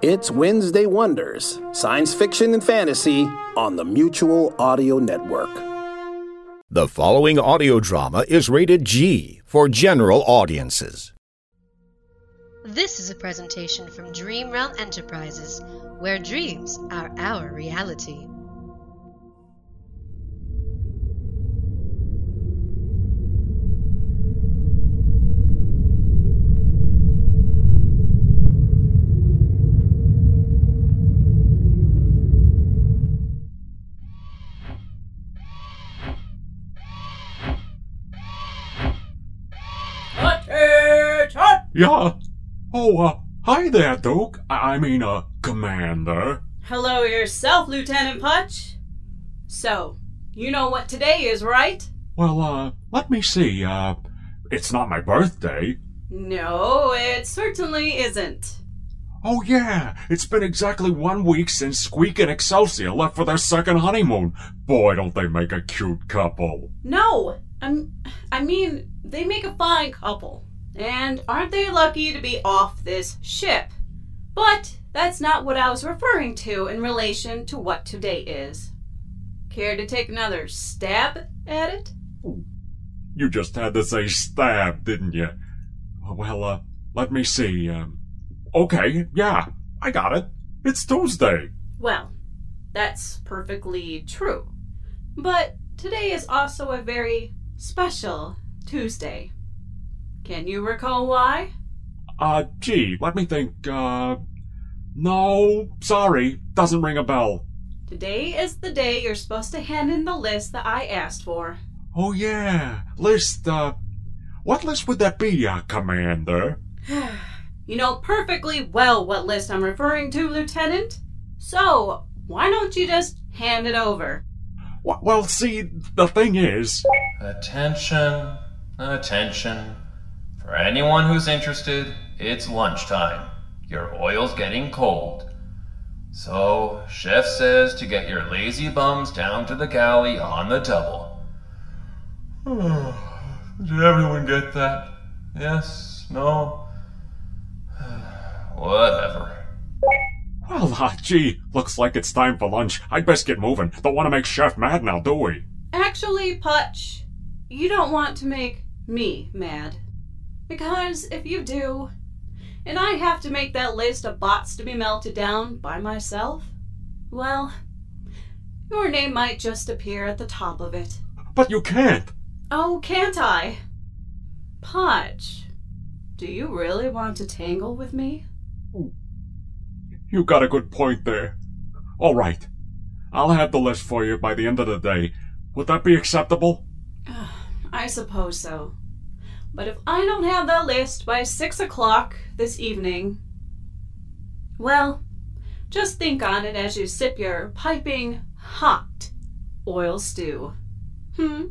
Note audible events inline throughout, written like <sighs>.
It's Wednesday Wonders, science fiction and fantasy on the Mutual Audio Network. The following audio drama is rated G for general audiences. This is a presentation from Dream Realm Enterprises, where dreams are our reality. Yeah. Oh, uh, hi there, Duke. I, I mean, uh, Commander. Hello yourself, Lieutenant Putch. So, you know what today is, right? Well, uh, let me see. Uh, it's not my birthday. No, it certainly isn't. Oh, yeah. It's been exactly one week since Squeak and Excelsior left for their second honeymoon. Boy, don't they make a cute couple. No, I'm, I mean, they make a fine couple. And aren't they lucky to be off this ship? But that's not what I was referring to in relation to what today is. Care to take another stab at it? You just had to say stab, didn't you? Well, uh, let me see. Um, okay, yeah, I got it. It's Tuesday. Well, that's perfectly true. But today is also a very special Tuesday. Can you recall why? Uh, gee, let me think. Uh, no, sorry, doesn't ring a bell. Today is the day you're supposed to hand in the list that I asked for. Oh, yeah, list, uh, what list would that be, uh, Commander? <sighs> You know perfectly well what list I'm referring to, Lieutenant. So, why don't you just hand it over? Well, see, the thing is. Attention, attention. For anyone who's interested, it's lunchtime. Your oil's getting cold. So, chef says to get your lazy bums down to the galley on the double. <sighs> Did everyone get that? Yes? No? <sighs> Whatever. Well, uh, gee, looks like it's time for lunch. I'd best get moving. Don't want to make Chef mad now, do we? Actually, Putch, you don't want to make me mad. Because if you do, and I have to make that list of bots to be melted down by myself, well, your name might just appear at the top of it. But you can't. Oh, can't I? Putch, do you really want to tangle with me? You got a good point there. All right. I'll have the list for you by the end of the day. Would that be acceptable? <sighs> I suppose so. But if I don't have that list by six o'clock this evening, well, just think on it as you sip your piping hot oil stew. Hmm?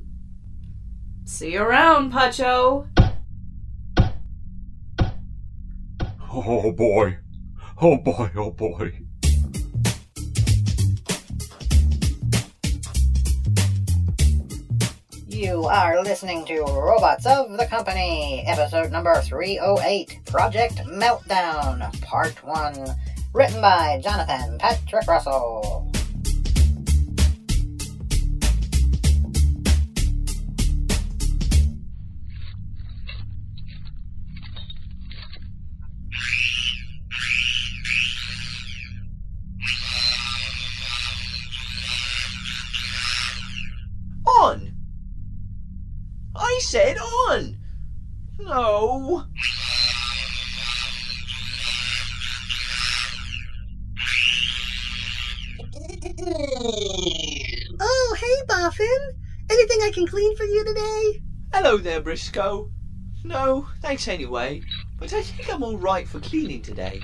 See you around, Pacho. Oh boy. Oh boy, oh boy. You are listening to Robots of the Company, episode number 308, Project Meltdown, part 1, written by Jonathan Patrick Russell. Clean for you today? Hello there, Briscoe. No, thanks anyway, but I think I'm alright for cleaning today.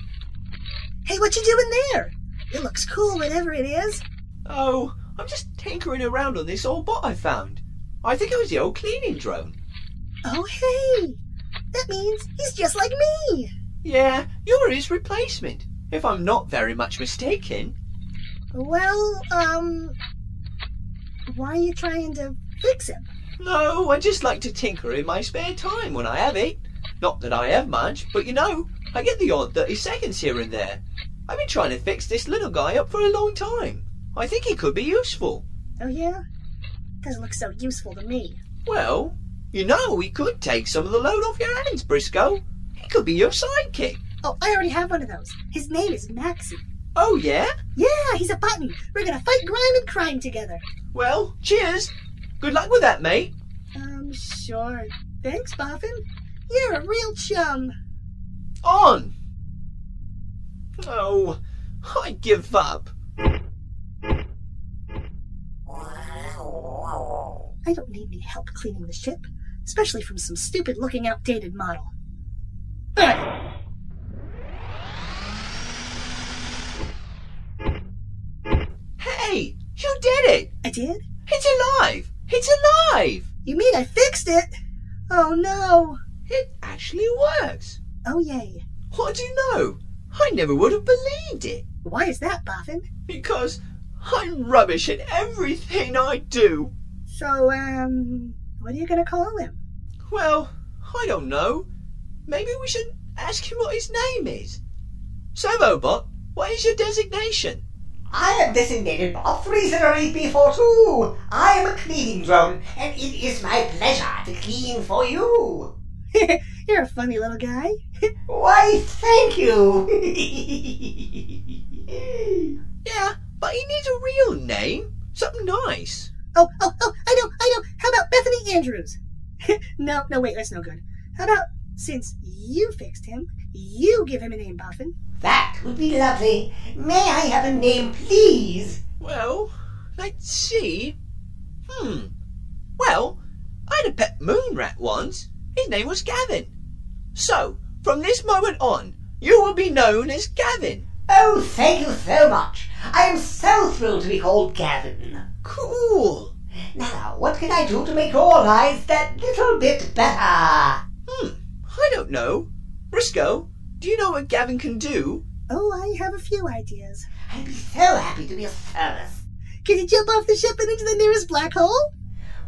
Hey, what you doing there? It looks cool, whatever it is. Oh, I'm just tinkering around on this old bot I found. I think it was the old cleaning drone. Oh, hey! That means he's just like me! Yeah, you're his replacement, if I'm not very much mistaken. Well, um. Why are you trying to fix him? No, I just like to tinker in my spare time when I have it. Not that I have much, but you know, I get the odd 30 seconds here and there. I've been trying to fix this little guy up for a long time. I think he could be useful. Oh, yeah? Doesn't look so useful to me. Well, you know, he could take some of the load off your hands, Briscoe. He could be your sidekick. Oh, I already have one of those. His name is Maxie. Oh, yeah? Yeah, he's a button. We're gonna fight grime and crime together. Well, cheers. Good luck with that, mate. Um, sure. Thanks, Boffin. You're a real chum. On! Oh, I give up. I don't need any help cleaning the ship, especially from some stupid looking outdated model. Ugh. Hey, you did it! I did? It's alive! It's alive! You mean I fixed it? Oh no! It actually works! Oh yay. What do you know? I never would have believed it. Why is that, Boffin? Because I'm rubbish at everything I do. So, um, what are you gonna call him? Well, I don't know. Maybe we should ask him what his name is. Servobot, what is your designation? I am designated Bot 308B42. I am a cleaning drone, and it is my pleasure to clean for you. <laughs> You're a funny little guy. <laughs> Why, thank you. <laughs> yeah, but he needs a real name. Something nice. Oh, oh, oh, I know, I know. How about Bethany Andrews? no, no, wait, that's no good. How about, since you fixed him, you give him a name, Boffin? That would be lovely. May I have a name, please? Well, let's see. Hmm. Well, I had a pet moon rat once. His name was Gavin. So, from this moment on, you will be known as Gavin. Oh, thank you so much. I am so thrilled to be called Gavin. Cool. Now, what can I do to make your lives that little bit better? Hmm, I don't know. Briscoe, do you know what Gavin can do? Oh, I have a few ideas. I'd be so happy to be of service. Can you jump off the ship and into the nearest black hole?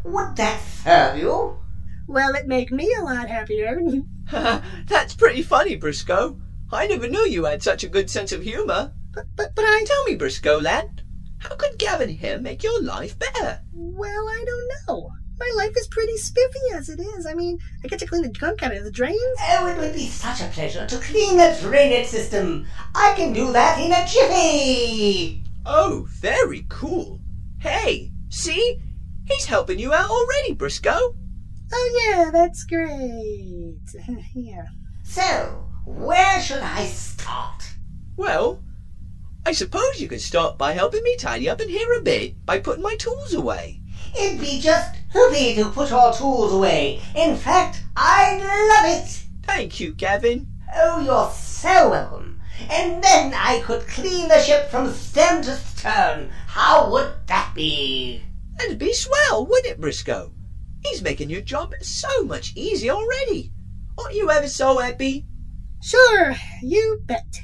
Would that serve you? Well, it'd make me a lot happier. <laughs> <laughs> That's pretty funny, Briscoe. I never knew you had such a good sense of humour. But, but, but I... Tell me, Briscoe, lad, how could Gavin here make your life better? Well, I don't know. My life is pretty spiffy as it is. I mean, I get to clean the gunk out of the drains. Oh, it would be such a pleasure to clean the drainage system. I can do that in a jiffy. Oh, very cool. Hey, see? He's helping you out already, Briscoe. Oh, yeah, that's great. <laughs> yeah. So, where should I start? Well, I suppose you could start by helping me tidy up in here a bit by putting my tools away. It'd be just hoopy to put your tools away. In fact, I'd love it. Thank you, Gavin. Oh, you're so welcome. And then I could clean the ship from stem to stern. How would that be? That'd be swell, wouldn't it, Briscoe? He's making your job so much easier already. Aren't you ever so happy? Sure, you bet.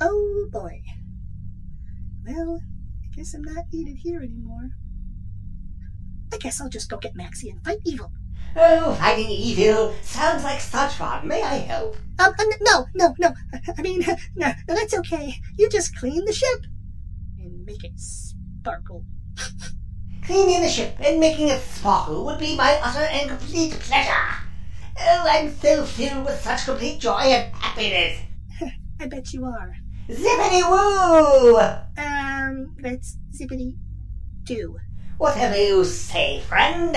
Oh boy. Well, I guess I'm not needed here anymore. I guess I'll just go get Maxie and fight evil. Oh, fighting evil sounds like such fun. May I help? Um, uh, no, no, no. I mean, <laughs> no, no, that's okay. You just clean the ship and make it sparkle. <laughs> Cleaning the ship and making it sparkle would be my utter and complete pleasure. Oh, I'm so filled with such complete joy and happiness. <laughs> I bet you are. Zippity woo! Um, that's zippity do. Whatever you say, friend.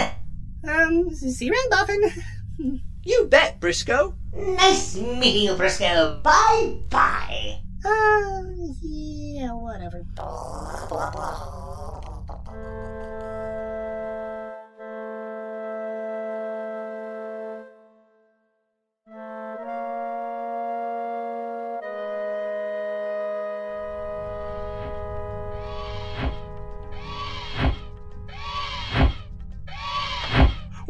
Um, see you around, Boffin. You bet, Briscoe. Nice meeting you, Briscoe. Bye bye. Uh, yeah, whatever.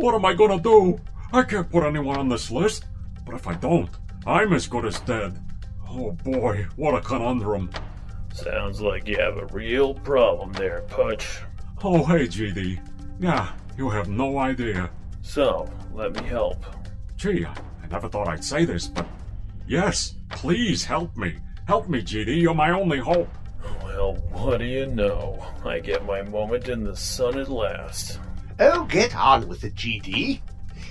What am I gonna do? I can't put anyone on this list. But if I don't, I'm as good as dead. Oh boy, what a conundrum. Sounds like you have a real problem there, Putch. Oh, hey, GD. Yeah, you have no idea. So, let me help. Gee, I never thought I'd say this, but yes, please help me. Help me, GD. You're my only hope. Well, what do you know? I get my moment in the sun at last. Oh, get on with it, GD.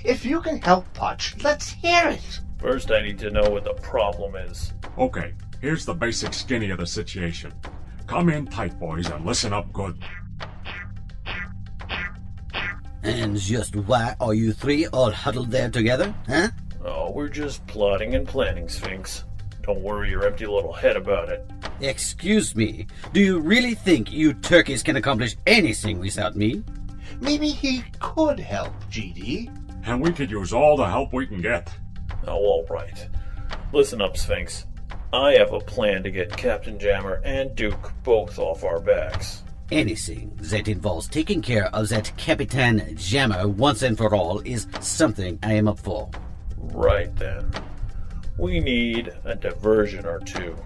If you can help Putch, let's hear it. First, I need to know what the problem is. Okay, here's the basic skinny of the situation. Come in tight, boys, and listen up good. And just why are you three all huddled there together, huh? Oh, we're just plotting and planning, Sphinx. Don't worry your empty little head about it. Excuse me, do you really think you turkeys can accomplish anything without me? Maybe he could help, GD. And we could use all the help we can get. Oh, all right. Listen up, Sphinx. I have a plan to get Captain Jammer and Duke both off our backs. Anything that involves taking care of that Capitan Jammer once and for all is something I am up for. Right then. We need a diversion or two.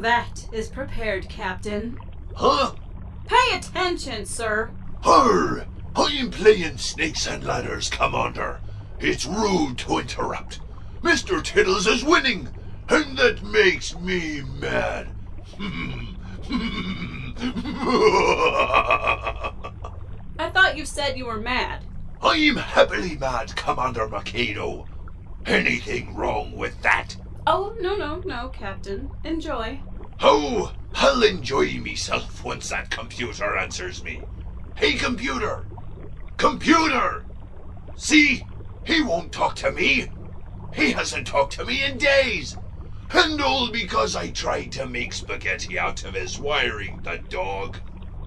Vat is prepared, Captain. Huh? Pay attention, sir. Her! I'm playing snakes and ladders, Commander. It's rude to interrupt. Mr. Tiddles is winning, and that makes me mad. <laughs> I thought you said you were mad. I'm happily mad, Commander Makado. Anything wrong with that? Oh, no, no, no, Captain. Enjoy. Oh, I'll enjoy myself once that computer answers me. Hey, computer! Computer! See? He won't talk to me. He hasn't talked to me in days. And all because I tried to make spaghetti out of his wiring, the dog.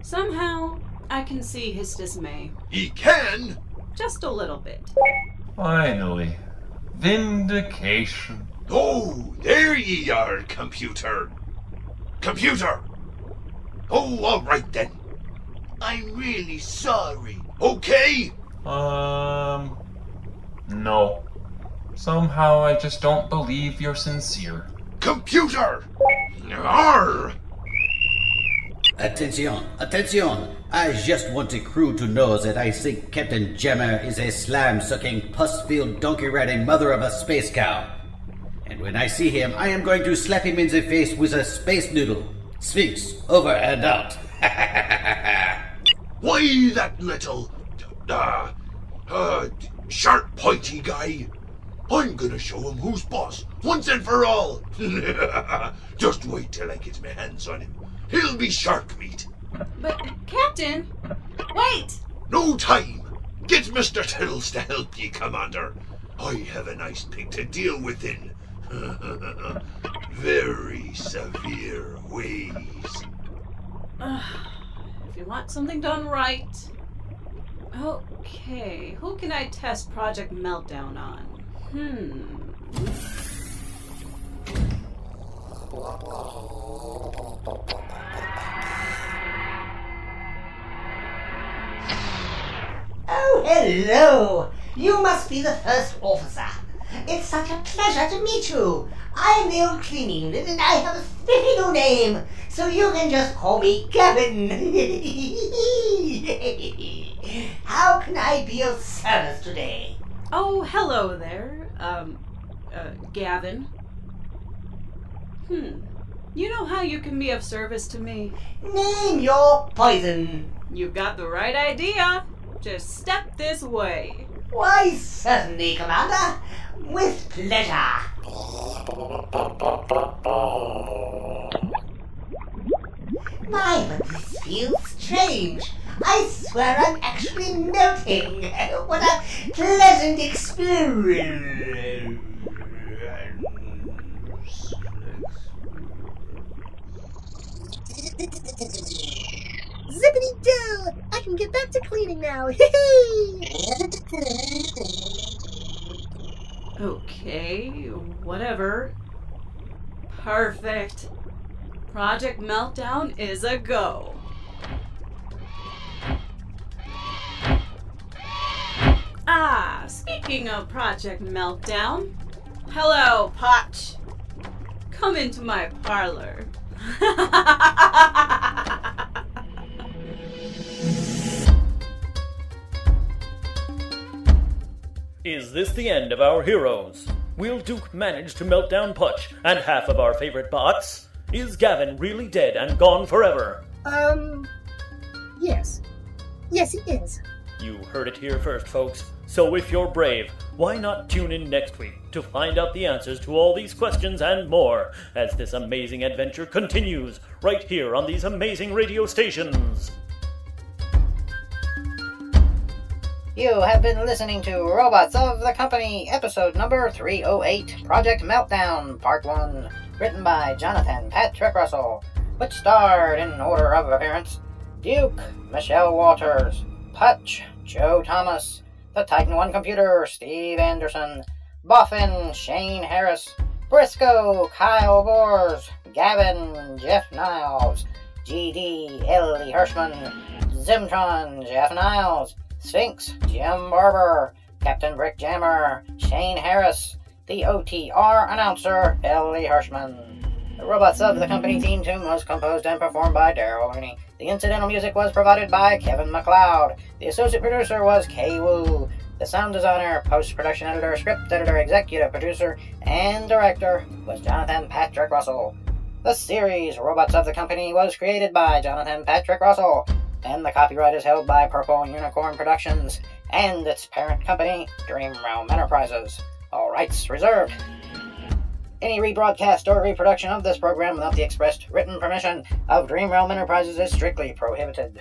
Somehow, I can see his dismay. He can? Just a little bit. Finally. Vindication. Oh, there ye are, computer. Computer! Oh, all right then. I'm really sorry. Okay? Um. No. Somehow I just don't believe you're sincere. Computer! Arr! Attention, attention! I just want the crew to know that I think Captain Jammer is a slime sucking, pus filled, donkey riding mother of a space cow. And when I see him, I am going to slap him in the face with a space noodle. Sphinx, over and out. <laughs> Why, that little. uh. uh. sharp, pointy guy? I'm gonna show him who's boss, once and for all. <laughs> Just wait till I get my hands on him. He'll be shark meat. But, Captain, wait! No time. Get Mr. Tiddles to help ye, Commander. I have a nice pig to deal with in <laughs> very severe ways. <sighs> if you want something done right. Okay, who can I test Project Meltdown on? Hmm. Oh, hello! You must be the first officer. It's such a pleasure to meet you. I'm the old cleaning unit and I have a spiffy new name, so you can just call me Gavin. <laughs> How can I be of service today? Oh, hello there. Um, uh, Gavin. Hmm. You know how you can be of service to me? Name your poison. You've got the right idea. Just step this way. Why, certainly, Commander. With pleasure. My, but feels strange. I swear I'm actually melting. <laughs> What a pleasant experience. Zippity doo! I can get back to cleaning now. <laughs> Okay, whatever. Perfect. Project Meltdown is a go. Ah, speaking of Project Meltdown, hello, Putch. Come into my parlor. <laughs> Is this the end of our heroes? Will Duke manage to melt down Putch and half of our favorite bots? Is Gavin really dead and gone forever? um, yes. Yes, he is. You heard it here first, folks. So if you're brave, why not tune in next week to find out the answers to all these questions and more as this amazing adventure continues right here on these amazing radio stations? You have been listening to Robots of the Company, episode number 308, Project Meltdown, Part 1, written by Jonathan Patrick Russell, which starred in order of appearance Duke, Michelle Walters, Putch, Joe Thomas, the Titan One computer, Steve Anderson, Boffin, Shane Harris, Briscoe, Kyle Bors, Gavin, Jeff Niles, GD, Ellie Hirschman, Zimtron, Jeff Niles, Sphinx, Jim Barber, Captain Brick Jammer, Shane Harris, the OTR announcer, Ellie Hirschman. The Robots of the Company theme tune was composed and performed by Daryl Looney. The incidental music was provided by Kevin MacLeod. The associate producer was Kay Wu. The sound designer, post production editor, script editor, executive producer, and director was Jonathan Patrick Russell. The series Robots of the Company was created by Jonathan Patrick Russell, and the copyright is held by Purple Unicorn Productions and its parent company, Dream Realm Enterprises. All rights reserved. Any rebroadcast or reproduction of this program without the expressed written permission of Dream Realm Enterprises is strictly prohibited.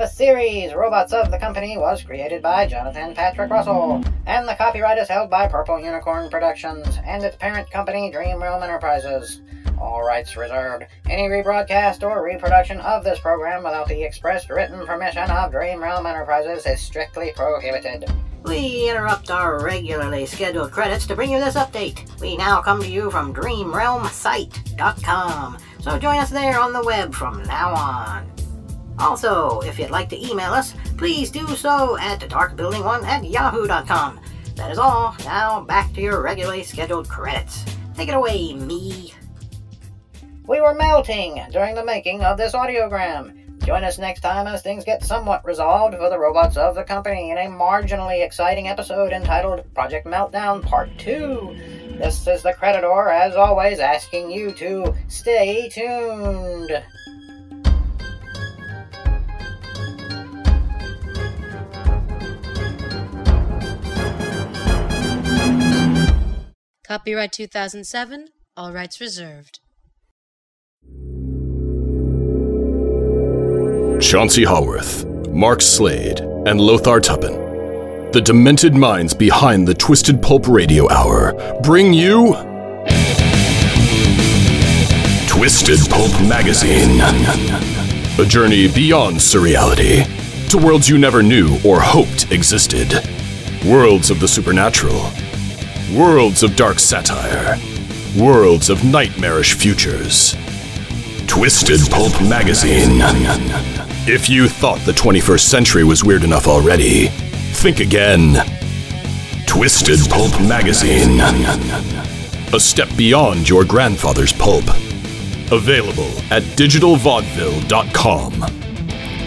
The series Robots of the Company was created by Jonathan Patrick Russell, and the copyright is held by Purple Unicorn Productions and its parent company, Dream Realm Enterprises. All rights reserved. Any rebroadcast or reproduction of this program without the expressed written permission of Dream Realm Enterprises is strictly prohibited. We interrupt our regularly scheduled credits to bring you this update. We now come to you from DreamRealmSite.com, so join us there on the web from now on. Also, if you'd like to email us, please do so at darkbuilding1 at yahoo.com. That is all. Now back to your regularly scheduled credits. Take it away, me. We were melting during the making of this audiogram. Join us next time as things get somewhat resolved for the robots of the company in a marginally exciting episode entitled Project Meltdown Part 2. This is the Creditor, as always, asking you to stay tuned. Copyright 2007, all rights reserved. Chauncey Haworth, Mark Slade, and Lothar Tuppan. The demented minds behind the Twisted Pulp Radio Hour bring you Twisted Pulp Magazine. A journey beyond surreality to worlds you never knew or hoped existed. Worlds of the supernatural. Worlds of dark satire. Worlds of nightmarish futures. Twisted Pulp Magazine. If you thought the 21st century was weird enough already, think again. Twisted Pulp Magazine. A step beyond your grandfather's pulp. Available at digitalvaudeville.com.